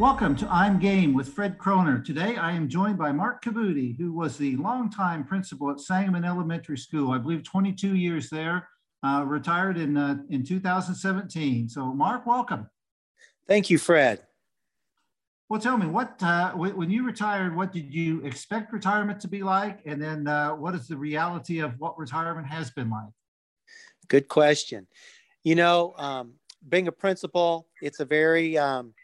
Welcome to I'm Game with Fred Kroner. Today I am joined by Mark Cabutti, who was the longtime principal at Sangamon Elementary School. I believe 22 years there, uh, retired in, uh, in 2017. So, Mark, welcome. Thank you, Fred. Well, tell me, what uh, when you retired, what did you expect retirement to be like? And then uh, what is the reality of what retirement has been like? Good question. You know, um, being a principal, it's a very um,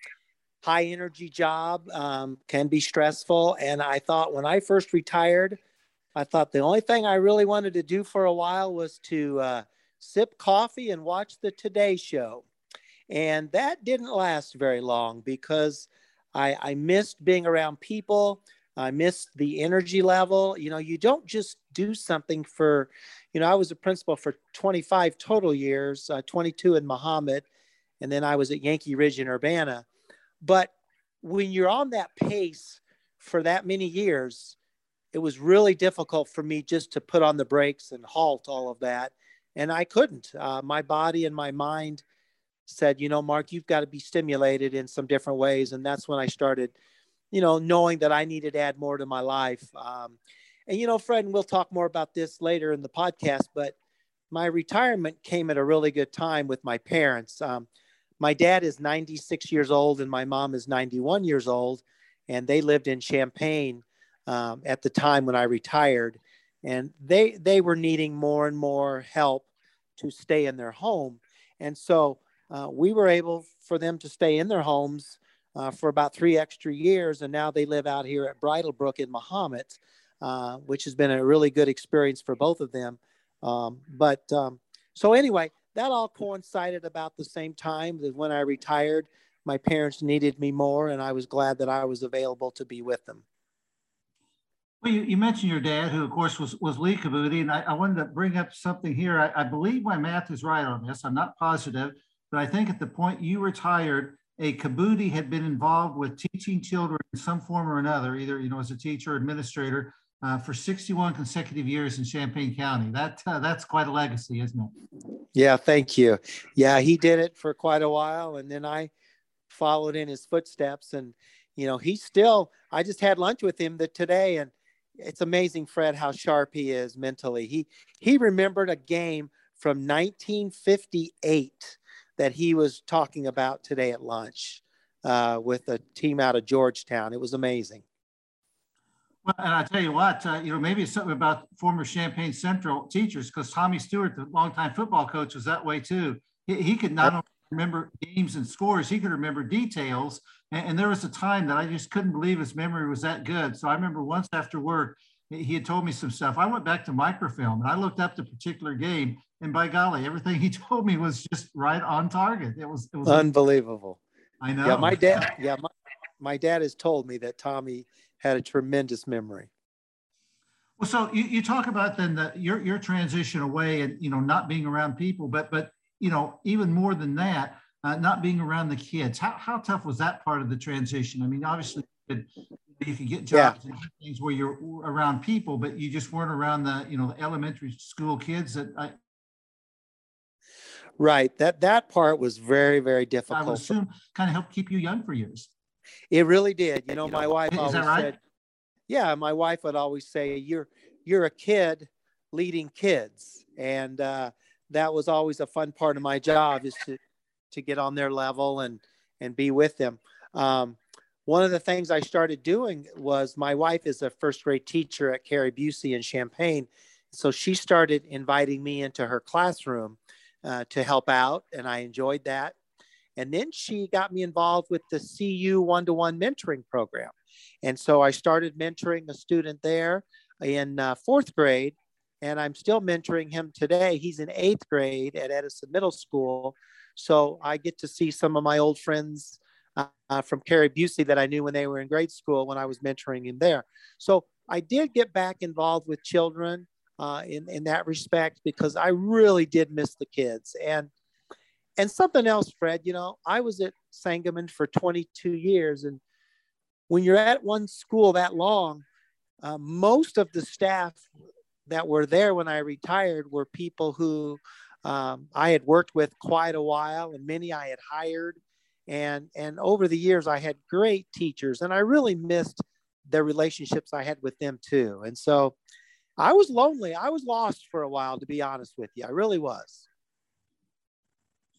high energy job, um, can be stressful. And I thought when I first retired, I thought the only thing I really wanted to do for a while was to uh, sip coffee and watch the Today Show. And that didn't last very long because I, I missed being around people. I missed the energy level. You know, you don't just do something for, you know, I was a principal for 25 total years, uh, 22 in Mahomet, and then I was at Yankee Ridge in Urbana. But when you're on that pace for that many years, it was really difficult for me just to put on the brakes and halt all of that. And I couldn't. Uh, my body and my mind said, you know, Mark, you've got to be stimulated in some different ways. And that's when I started, you know, knowing that I needed to add more to my life. Um, and, you know, Fred, and we'll talk more about this later in the podcast, but my retirement came at a really good time with my parents. Um, my dad is 96 years old and my mom is 91 years old and they lived in champaign um, at the time when i retired. And they they were needing more and more help to stay in their home. And so uh, we were able for them to stay in their homes uh, for about three extra years. And now they live out here at bridlebrook in mahomet uh, which has been a really good experience for both of them. Um, but um, so anyway that all coincided about the same time that when I retired, my parents needed me more, and I was glad that I was available to be with them. Well, you, you mentioned your dad, who of course was, was Lee Cabutti, and I, I wanted to bring up something here. I, I believe my math is right on this. I'm not positive, but I think at the point you retired, a Cabutti had been involved with teaching children in some form or another, either you know as a teacher, administrator, uh, for 61 consecutive years in Champaign County. That uh, that's quite a legacy, isn't it? Yeah, thank you. Yeah, he did it for quite a while, and then I followed in his footsteps. And you know, he still. I just had lunch with him today, and it's amazing, Fred, how sharp he is mentally. He he remembered a game from 1958 that he was talking about today at lunch uh, with a team out of Georgetown. It was amazing. Well, and I tell you what, uh, you know, maybe it's something about former Champaign Central teachers, because Tommy Stewart, the longtime football coach, was that way too. He, he could not only remember games and scores, he could remember details. And, and, there was a time that I just couldn't believe his memory was that good. So I remember once after work, he had told me some stuff. I went back to microfilm and I looked up the particular game, and by golly, everything he told me was just right on target. It was it was unbelievable. I know. Yeah, my dad. Yeah, my, my dad has told me that Tommy had a tremendous memory. Well, so you, you talk about then the, your your transition away and you know not being around people, but but you know even more than that, uh, not being around the kids. How how tough was that part of the transition? I mean, obviously you could, you could get jobs yeah. and things where you're around people, but you just weren't around the you know the elementary school kids that I, Right. That that part was very very difficult. I would assume kind of helped keep you young for years. It really did. You know, my wife always right? said, "Yeah." My wife would always say, "You're you're a kid leading kids," and uh, that was always a fun part of my job is to to get on their level and and be with them. Um, one of the things I started doing was my wife is a first grade teacher at Carrie Busey in Champaign, so she started inviting me into her classroom uh, to help out, and I enjoyed that. And then she got me involved with the CU one to one mentoring program. And so I started mentoring a student there in uh, fourth grade, and I'm still mentoring him today. He's in eighth grade at Edison Middle School. So I get to see some of my old friends uh, from Carrie Busey that I knew when they were in grade school when I was mentoring him there. So I did get back involved with children uh, in, in that respect because I really did miss the kids. And and something else, Fred, you know, I was at Sangamon for 22 years. And when you're at one school that long, uh, most of the staff that were there when I retired were people who um, I had worked with quite a while, and many I had hired. And, and over the years, I had great teachers and I really missed the relationships I had with them too. And so I was lonely. I was lost for a while, to be honest with you. I really was.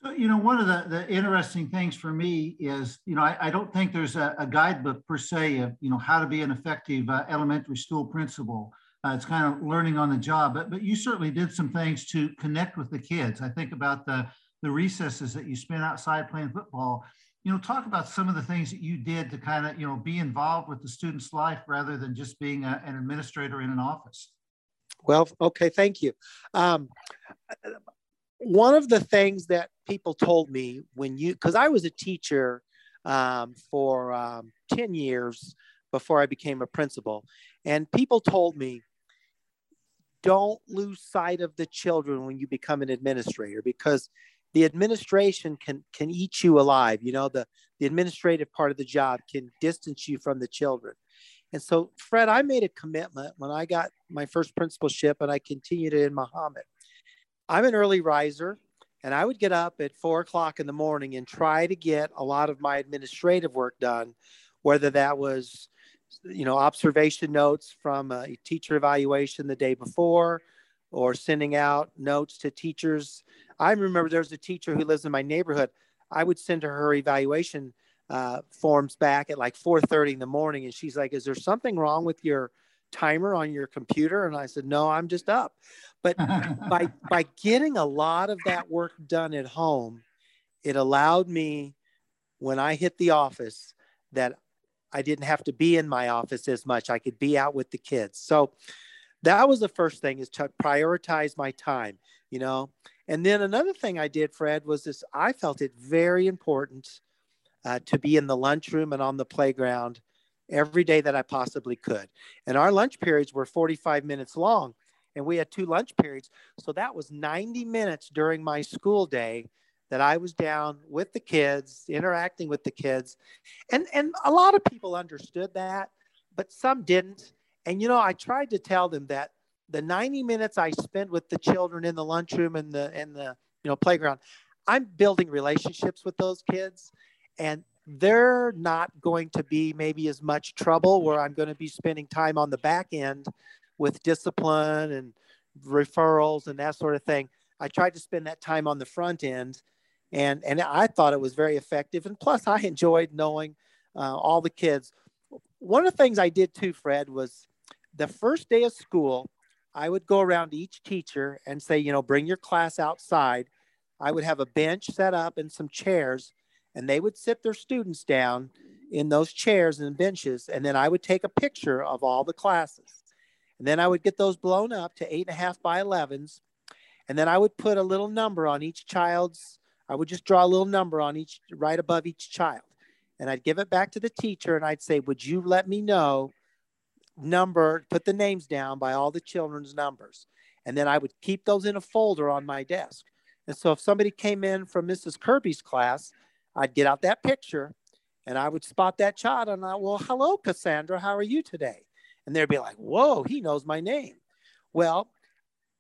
So, you know, one of the, the interesting things for me is, you know, I, I don't think there's a, a, guidebook per se of, you know, how to be an effective uh, elementary school principal. Uh, it's kind of learning on the job, but, but you certainly did some things to connect with the kids. I think about the, the recesses that you spent outside playing football. You know, talk about some of the things that you did to kind of, you know, be involved with the student's life rather than just being a, an administrator in an office. Well, okay, thank you. Um, one of the things that people told me when you, because I was a teacher um, for um, 10 years before I became a principal, and people told me, don't lose sight of the children when you become an administrator because the administration can can eat you alive you know the the administrative part of the job can distance you from the children. And so fred i made a commitment when i got my first principalship and i continued it in Mahomet I'm an early riser and I would get up at four o'clock in the morning and try to get a lot of my administrative work done, whether that was, you know, observation notes from a teacher evaluation the day before or sending out notes to teachers. I remember there was a teacher who lives in my neighborhood. I would send her her evaluation uh, forms back at like 4.30 in the morning and she's like is there something wrong with your timer on your computer and i said no i'm just up but by by getting a lot of that work done at home, it allowed me when I hit the office that I didn't have to be in my office as much. I could be out with the kids. So that was the first thing is to prioritize my time, you know. And then another thing I did, Fred, was this I felt it very important uh, to be in the lunchroom and on the playground every day that I possibly could. And our lunch periods were 45 minutes long and we had two lunch periods. So that was 90 minutes during my school day that I was down with the kids, interacting with the kids. And, and a lot of people understood that, but some didn't. And, you know, I tried to tell them that the 90 minutes I spent with the children in the lunchroom and the, and the, you know, playground, I'm building relationships with those kids and they're not going to be maybe as much trouble where I'm going to be spending time on the back end with discipline and referrals and that sort of thing. I tried to spend that time on the front end, and and I thought it was very effective. And plus, I enjoyed knowing uh, all the kids. One of the things I did too, Fred, was the first day of school. I would go around to each teacher and say, you know, bring your class outside. I would have a bench set up and some chairs, and they would sit their students down in those chairs and benches, and then I would take a picture of all the classes. And then I would get those blown up to eight and a half by 11s. And then I would put a little number on each child's, I would just draw a little number on each, right above each child. And I'd give it back to the teacher and I'd say, Would you let me know number, put the names down by all the children's numbers? And then I would keep those in a folder on my desk. And so if somebody came in from Mrs. Kirby's class, I'd get out that picture and I would spot that child and I, well, hello, Cassandra, how are you today? and they'd be like, whoa, he knows my name. Well,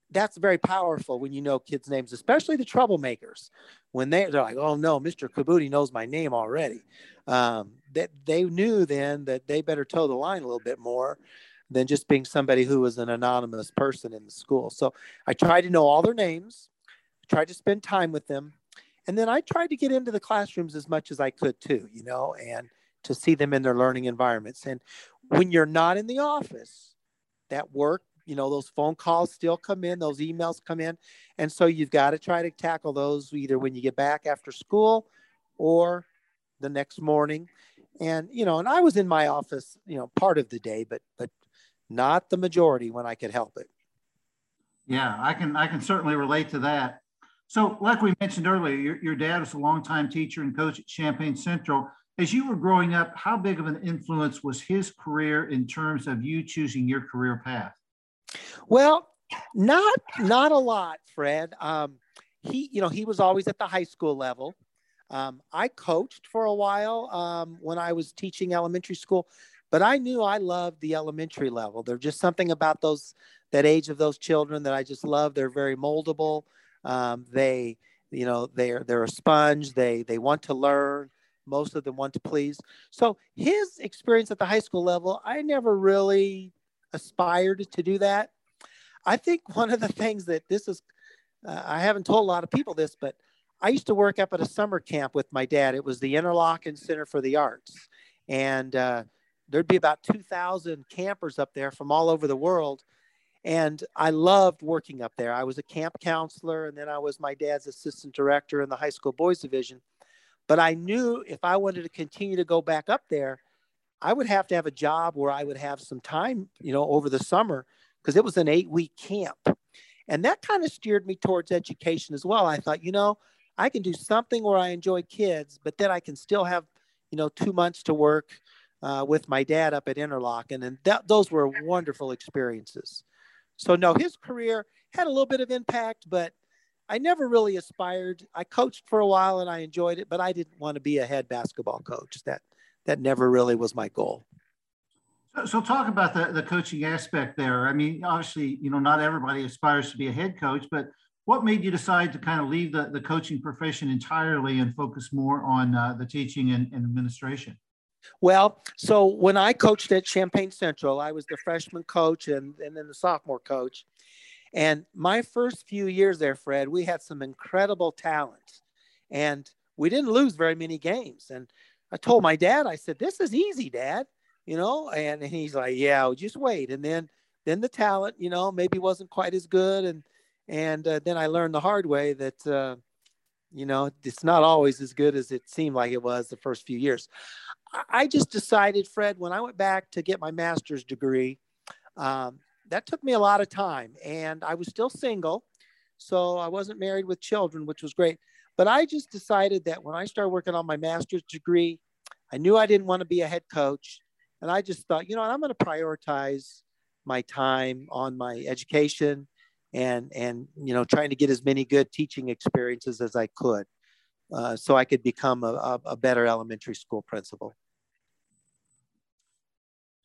that's very powerful when you know kids' names, especially the troublemakers. When they, they're like, oh no, Mr. Cabutti knows my name already. Um, that they knew then that they better toe the line a little bit more than just being somebody who was an anonymous person in the school. So I tried to know all their names, tried to spend time with them. And then I tried to get into the classrooms as much as I could too, you know, and to see them in their learning environments. And when you're not in the office, that work, you know, those phone calls still come in, those emails come in. And so you've got to try to tackle those either when you get back after school or the next morning. And, you know, and I was in my office, you know, part of the day, but, but not the majority when I could help it. Yeah, I can, I can certainly relate to that. So like we mentioned earlier, your, your dad was a longtime teacher and coach at Champaign Central as you were growing up, how big of an influence was his career in terms of you choosing your career path? Well, not not a lot, Fred. Um, he, you know, he was always at the high school level. Um, I coached for a while um, when I was teaching elementary school, but I knew I loved the elementary level. There's just something about those that age of those children that I just love. They're very moldable. Um, they, you know, they're they're a sponge. They they want to learn most of them want to please. So his experience at the high school level, I never really aspired to do that. I think one of the things that this is, uh, I haven't told a lot of people this, but I used to work up at a summer camp with my dad. It was the Interlochen Center for the Arts. And uh, there'd be about 2,000 campers up there from all over the world. And I loved working up there. I was a camp counselor, and then I was my dad's assistant director in the high school boys division. But I knew if I wanted to continue to go back up there, I would have to have a job where I would have some time, you know, over the summer because it was an eight week camp. And that kind of steered me towards education as well. I thought, you know, I can do something where I enjoy kids, but then I can still have, you know, two months to work uh, with my dad up at Interlochen. And that, those were wonderful experiences. So, no, his career had a little bit of impact, but I never really aspired. I coached for a while and I enjoyed it, but I didn't want to be a head basketball coach. That that never really was my goal. So, so talk about the, the coaching aspect there. I mean, obviously, you know, not everybody aspires to be a head coach, but what made you decide to kind of leave the, the coaching profession entirely and focus more on uh, the teaching and, and administration? Well, so when I coached at Champaign Central, I was the freshman coach and, and then the sophomore coach. And my first few years there, Fred, we had some incredible talent and we didn't lose very many games. And I told my dad, I said, this is easy, dad, you know, and he's like, yeah, just wait. And then, then the talent, you know, maybe wasn't quite as good. And, and uh, then I learned the hard way that, uh, you know, it's not always as good as it seemed like it was the first few years. I just decided, Fred, when I went back to get my master's degree, um, that took me a lot of time and I was still single. So I wasn't married with children, which was great. But I just decided that when I started working on my master's degree, I knew I didn't want to be a head coach. And I just thought, you know, I'm going to prioritize my time on my education and, and, you know, trying to get as many good teaching experiences as I could uh, so I could become a, a better elementary school principal.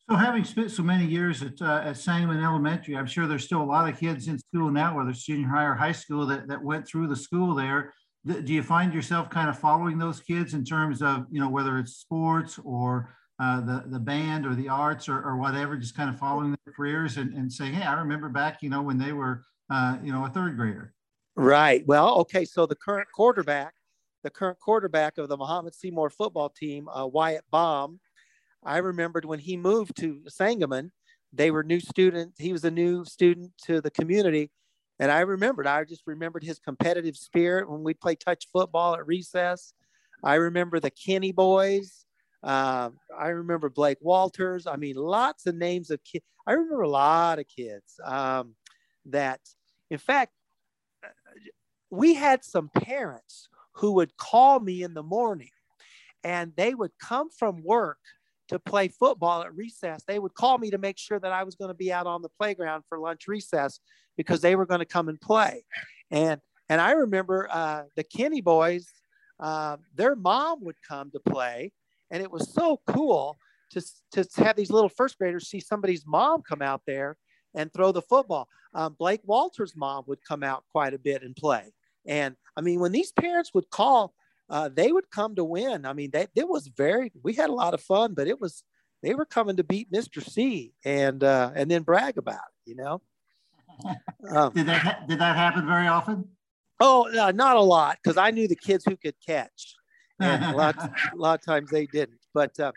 So having spent so many years at, uh, at Sangamon Elementary, I'm sure there's still a lot of kids in school now, whether it's junior high or high school, that, that went through the school there do you find yourself kind of following those kids in terms of you know whether it's sports or uh, the the band or the arts or, or whatever just kind of following their careers and, and saying hey i remember back you know when they were uh, you know a third grader right well okay so the current quarterback the current quarterback of the Mahomet Seymour football team uh, wyatt baum i remembered when he moved to sangamon they were new students he was a new student to the community and I remembered, I just remembered his competitive spirit when we played touch football at recess. I remember the Kenny boys. Uh, I remember Blake Walters. I mean, lots of names of kids. I remember a lot of kids um, that, in fact, we had some parents who would call me in the morning and they would come from work to play football at recess. They would call me to make sure that I was going to be out on the playground for lunch recess because they were going to come and play. And and I remember uh, the Kenny boys, uh, their mom would come to play, and it was so cool to to have these little first graders see somebody's mom come out there and throw the football. Um, Blake Walters' mom would come out quite a bit and play. And I mean, when these parents would call, uh, they would come to win. I mean, they, it was very, we had a lot of fun, but it was, they were coming to beat Mr. C and, uh, and then brag about it, you know? Um, did that ha- did that happen very often? Oh, uh, not a lot because I knew the kids who could catch, and a lot a lot of times they didn't. But uh,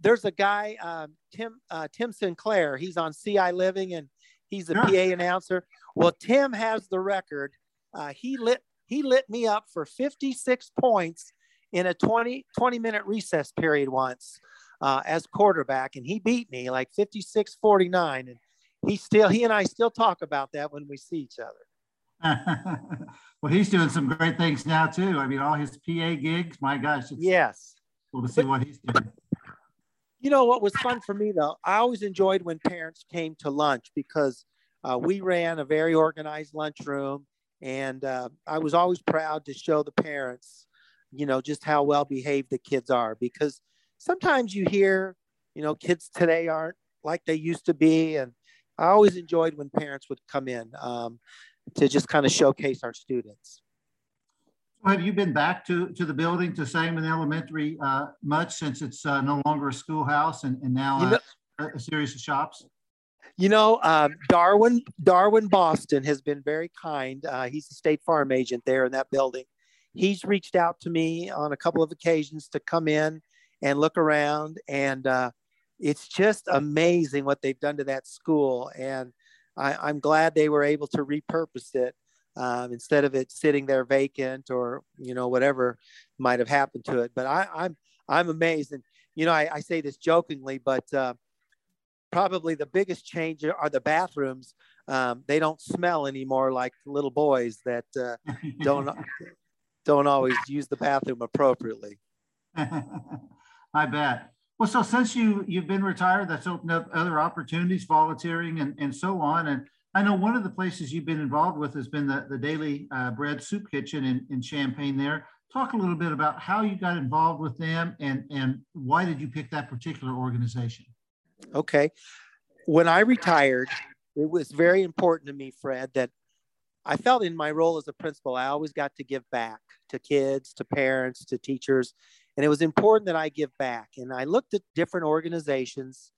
there's a guy, um, Tim uh, Tim Sinclair. He's on CI Living, and he's the sure. PA announcer. Well, Tim has the record. Uh, he lit he lit me up for 56 points in a 20 20 minute recess period once uh, as quarterback, and he beat me like 56 49. And he still he and I still talk about that when we see each other. well, he's doing some great things now too. I mean, all his PA gigs. My gosh, yes. Cool to see but, what he's doing. You know what was fun for me though? I always enjoyed when parents came to lunch because uh, we ran a very organized lunchroom, and uh, I was always proud to show the parents, you know, just how well behaved the kids are. Because sometimes you hear, you know, kids today aren't like they used to be, and I always enjoyed when parents would come in um, to just kind of showcase our students. Have you been back to, to the building to Sangamon Elementary uh, much since it's uh, no longer a schoolhouse and, and now You know- a, a series of shops? You know, um, Darwin Darwin Boston has been very kind. Uh, he's the State Farm agent there in that building. He's reached out to me on a couple of occasions to come in and look around, and uh, it's just amazing what they've done to that school. And I, I'm glad they were able to repurpose it um, instead of it sitting there vacant or you know whatever might have happened to it. But I, I'm I'm amazed, and you know I, I say this jokingly, but uh, probably the biggest change are the bathrooms. Um, they don't smell anymore like little boys that uh, don't don't always use the bathroom appropriately. I bet. Well, so since you you've been retired, that's opened up other opportunities, volunteering and, and so on. And I know one of the places you've been involved with has been the, the Daily uh, Bread Soup Kitchen in, in Champaign there. Talk a little bit about how you got involved with them and, and why did you pick that particular organization? Okay. When I retired, it was very important to me, Fred, that I felt in my role as a principal, I always got to give back to kids, to parents, to teachers. And it was important that I give back. And I looked at different organizations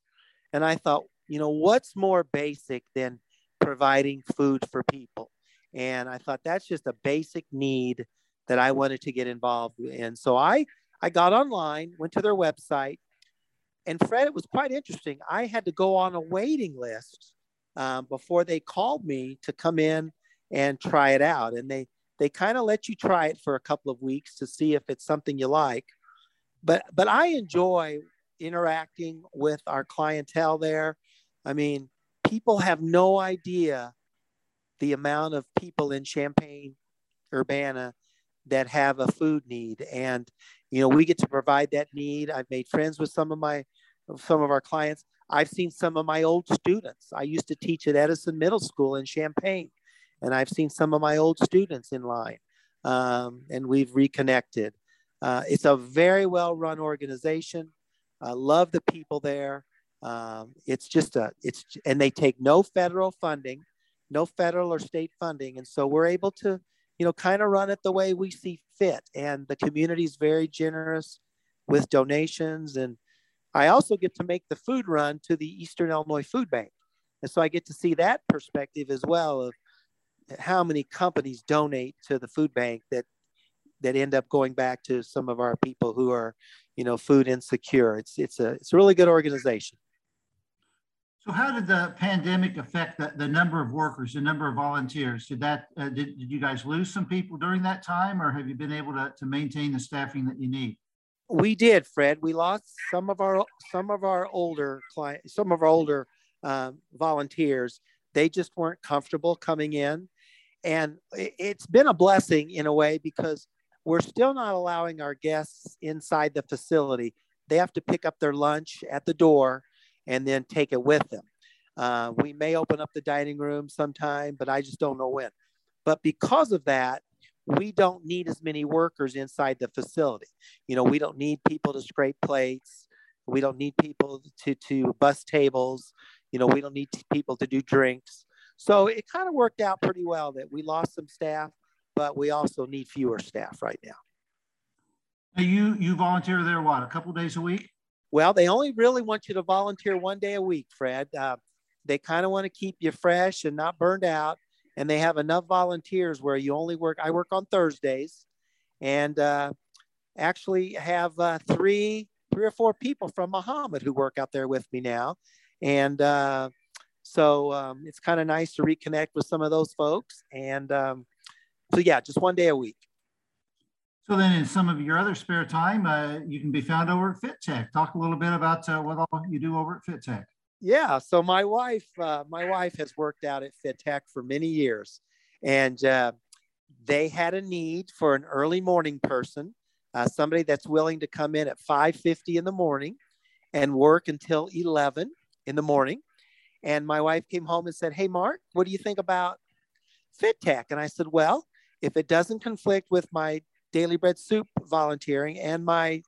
and I thought, you know, what's more basic than providing food for people? And I thought that's just a basic need that I wanted to get involved in. So I, I got online, went to their website, and Fred, it was quite interesting. I had to go on a waiting list um, before they called me to come in and try it out. And they they kind of let you try it for a couple of weeks to see if it's something you like. But but I enjoy interacting with our clientele there. I mean, people have no idea the amount of people in Champaign, Urbana that have a food need. And you know we get to provide that need. I've made friends with some of my some of our clients. I've seen some of my old students. I used to teach at edison middle school in champaign and i've seen some of my old students in line um, and we've reconnected. Uh, it's a very well run organization. I love the people there um, it's just a it's and they take no federal funding no federal or state funding and so we're able to you know, kind of run it the way we see fit. And the community is very generous with donations. And I also get to make the food run to the Eastern Illinois Food Bank. And so I get to see that perspective as well of how many companies donate to the food bank that that end up going back to some of our people who are, you know, food insecure. It's it's a it's a really good organization. So how did the pandemic affect the, the number of workers, the number of volunteers? Did that, uh, did, did you guys lose some people during that time or have you been able to, to maintain the staffing that you need? We did, Fred. We lost some of our some of our older clients, some of our older um, volunteers. They just weren't comfortable coming in, and it's been a blessing in a way because we're still not allowing our guests inside the facility. They have to pick up their lunch at the door and then take it with them. Uh, we may open up the dining room sometime, but I just don't know when. But because of that, we don't need as many workers inside the facility. You know, we don't need people to scrape plates. We don't need people to, to bus tables. You know, we don't need people to do drinks. So it kind of worked out pretty well that we lost some staff, but we also need fewer staff right now. You you volunteer there what a couple days a week? Well, they only really want you to volunteer one day a week, Fred. Uh, they kind of want to keep you fresh and not burned out. And they have enough volunteers where you only work. I work on Thursdays, and uh, actually have uh, three, three or four people from Mahomet who work out there with me now, and uh, so um, it's kind of nice to reconnect with some of those folks. And um, so, yeah, just one day a week. So then in some of your other spare time, uh, you can be found over at Fit Tech. Talk a little bit about uh, what all you do over at Fit Tech. Yeah, so my wife, uh, my wife has worked out at Fit Tech for many years, and uh, they had a need for an early morning person, uh, somebody that's willing to come in at 5:50 in the morning and work until 11 in the morning. And my wife came home and said, "Hey, Mark, what do you think about Fit Tech?" And I said, "Well, if it doesn't conflict with my Daily Bread Soup volunteering and my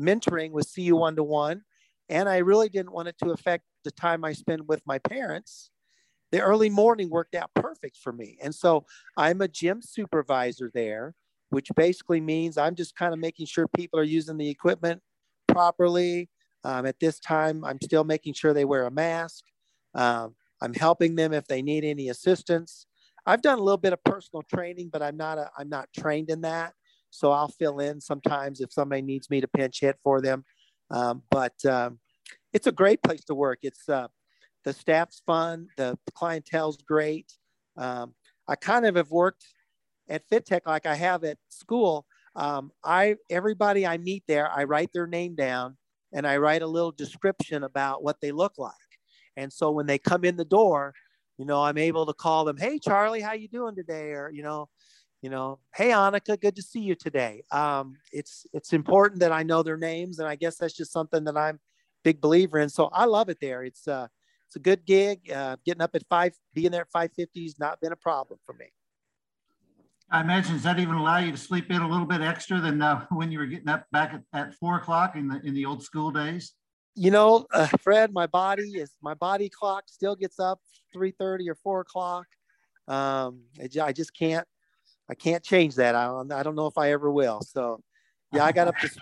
mentoring with CU one to one. And I really didn't want it to affect the time I spend with my parents. The early morning worked out perfect for me. And so I'm a gym supervisor there. which basically means I'm just kind of making sure people are using the equipment properly. Um, at this time, I'm still making sure they wear a mask. Um, I'm helping them if they need any assistance. I've done a little bit of personal training, but I'm not a, I'm not trained in that. So I'll fill in sometimes if somebody needs me to pinch hit for them. Um, but um, it's a great place to work. It's uh, the staff's fun, the clientele's great. Um, I kind of have worked at FitTech like I have at school. Um, I everybody I meet there, I write their name down and I write a little description about what they look like. And so when they come in the door, you know, I'm able to call them, "Hey, Charlie, how you doing today?" Or you know, you know, "Hey, Annika, good to see you today." Um, it's it's important that I know their names, and I guess that's just something that I'm big believer in. So I love it there. It's uh, it's a good gig. Uh, getting up at five, being there at five fifty has not been a problem for me. I imagine does that even allow you to sleep in a little bit extra than uh, when you were getting up back at, at four o'clock in the in the old school days? You know, uh, Fred, my body is my body clock still gets up three thirty or four o'clock. Um, I just can't I can't change that. I don't, I don't know if I ever will. So, yeah, I got up this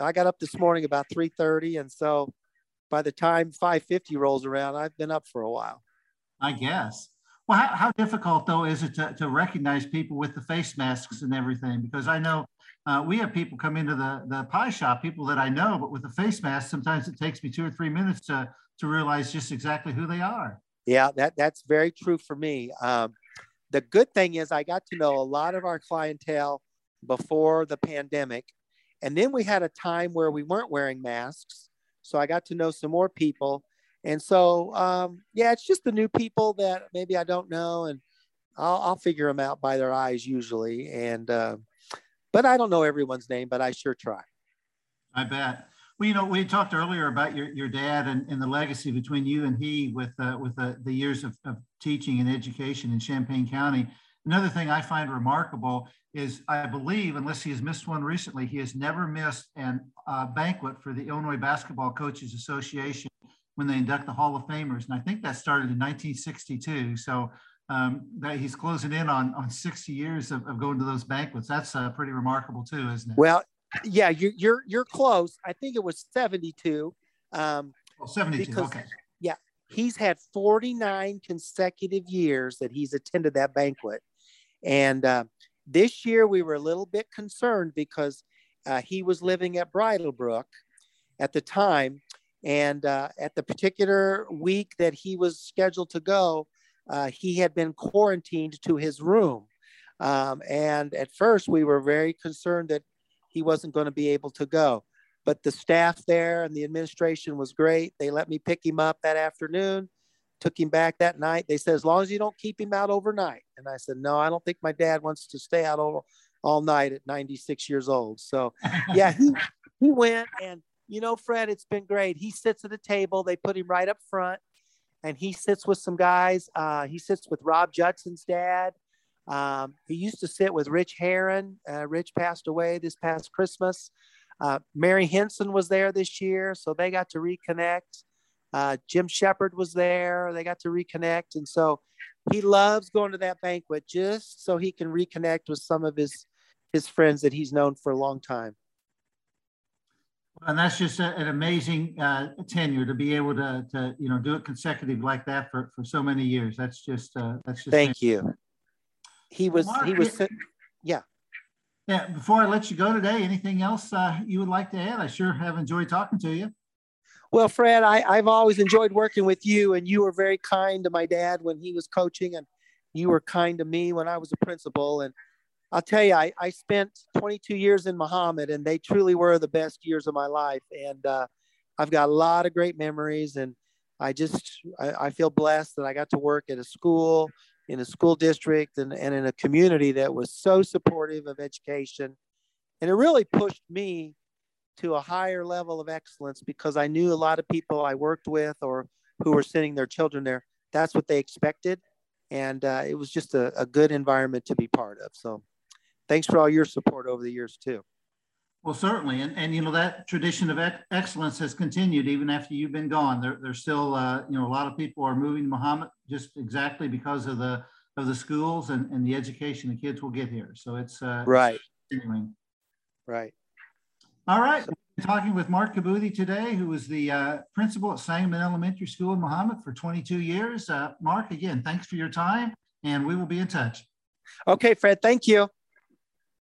I got up this morning about three thirty, and so by the time five fifty rolls around, I've been up for a while. I guess. Well, how, how, difficult though is it to, to recognize people with the face masks and everything? Because I know uh, we have people come into the, the pie shop, people that I know, but with the face mask, sometimes it takes me two or three minutes to, to realize just exactly who they are. Yeah, that, that's very true for me. Um, the good thing is I got to know a lot of our clientele before the pandemic. And then we had a time where we weren't wearing masks. So I got to know some more people and so, um, yeah, it's just the new people that maybe I don't know, and I'll, I'll figure them out by their eyes usually. And, uh, but I don't know everyone's name, but I sure try. I bet. Well, you know, we talked earlier about your, your dad and, and the legacy between you and he with uh, with uh, the years of, of teaching and education in Champaign County. Another thing I find remarkable is I believe, unless he has missed one recently, he has never missed an uh, banquet for the Illinois Basketball Coaches Association when they induct the Hall of Famers. And I think that started in 1962. So um, that he's closing in on, on 60 years of, of going to those banquets. That's uh, pretty remarkable too, isn't it? Well, yeah, you're, you're, you're close. I think it was 72. Um, oh, 72, because, okay. Yeah, he's had 49 consecutive years that he's attended that banquet. And uh, this year we were a little bit concerned because uh, he was living at Bridlebrook at the time and uh, at the particular week that he was scheduled to go, uh, he had been quarantined to his room. Um, and at first, we were very concerned that he wasn't going to be able to go. But the staff there and the administration was great. They let me pick him up that afternoon, took him back that night. They said, as long as you don't keep him out overnight. And I said, no, I don't think my dad wants to stay out all, all night at 96 years old. So, yeah, he, he went and you know, Fred, it's been great. He sits at the table. They put him right up front, and he sits with some guys. Uh, he sits with Rob Judson's dad. Um, he used to sit with Rich Herrin. Uh, Rich passed away this past Christmas. Uh, Mary Henson was there this year, so they got to reconnect. Uh, Jim Shepard was there. They got to reconnect. And so he loves going to that banquet just so he can reconnect with some of his, his friends that he's known for a long time. And that's just a, an amazing uh, tenure to be able to, to, you know, do it consecutive like that for, for so many years. That's just, uh, that's just. Thank you. He was, Mark, he was, yeah. Yeah. Before I let you go today, anything else uh, you would like to add? I sure have enjoyed talking to you. Well, Fred, I, I've always enjoyed working with you, and you were very kind to my dad when he was coaching, and you were kind to me when I was a principal. And I'll tell you, I, I spent 22 years in Mahomet, and they truly were the best years of my life. And uh, I've got a lot of great memories, and I just I, I, feel blessed that I got to work at a school, in a school district, and, and in a community that was so supportive of education. And it really pushed me to a higher level of excellence because I knew a lot of people I worked with or who were sending their children there. That's what they expected. And uh, it was just a, a good environment to be part of. So thanks for all your support over the years too. Well, certainly, and and you know that tradition of ec- excellence has continued even after you've been gone. There, there's still uh, you know a lot of people are moving to Mahomet just exactly because of the of the schools and, and the education the kids will get here. So it's uh, right continuing. Right. All right. So, talking with Mark Cabutti today, who was the uh, principal at Sangamon Elementary School in Mahomet for 22 years. Uh, Mark, again, thanks for your time, and we will be in touch. Okay, Fred. Thank you.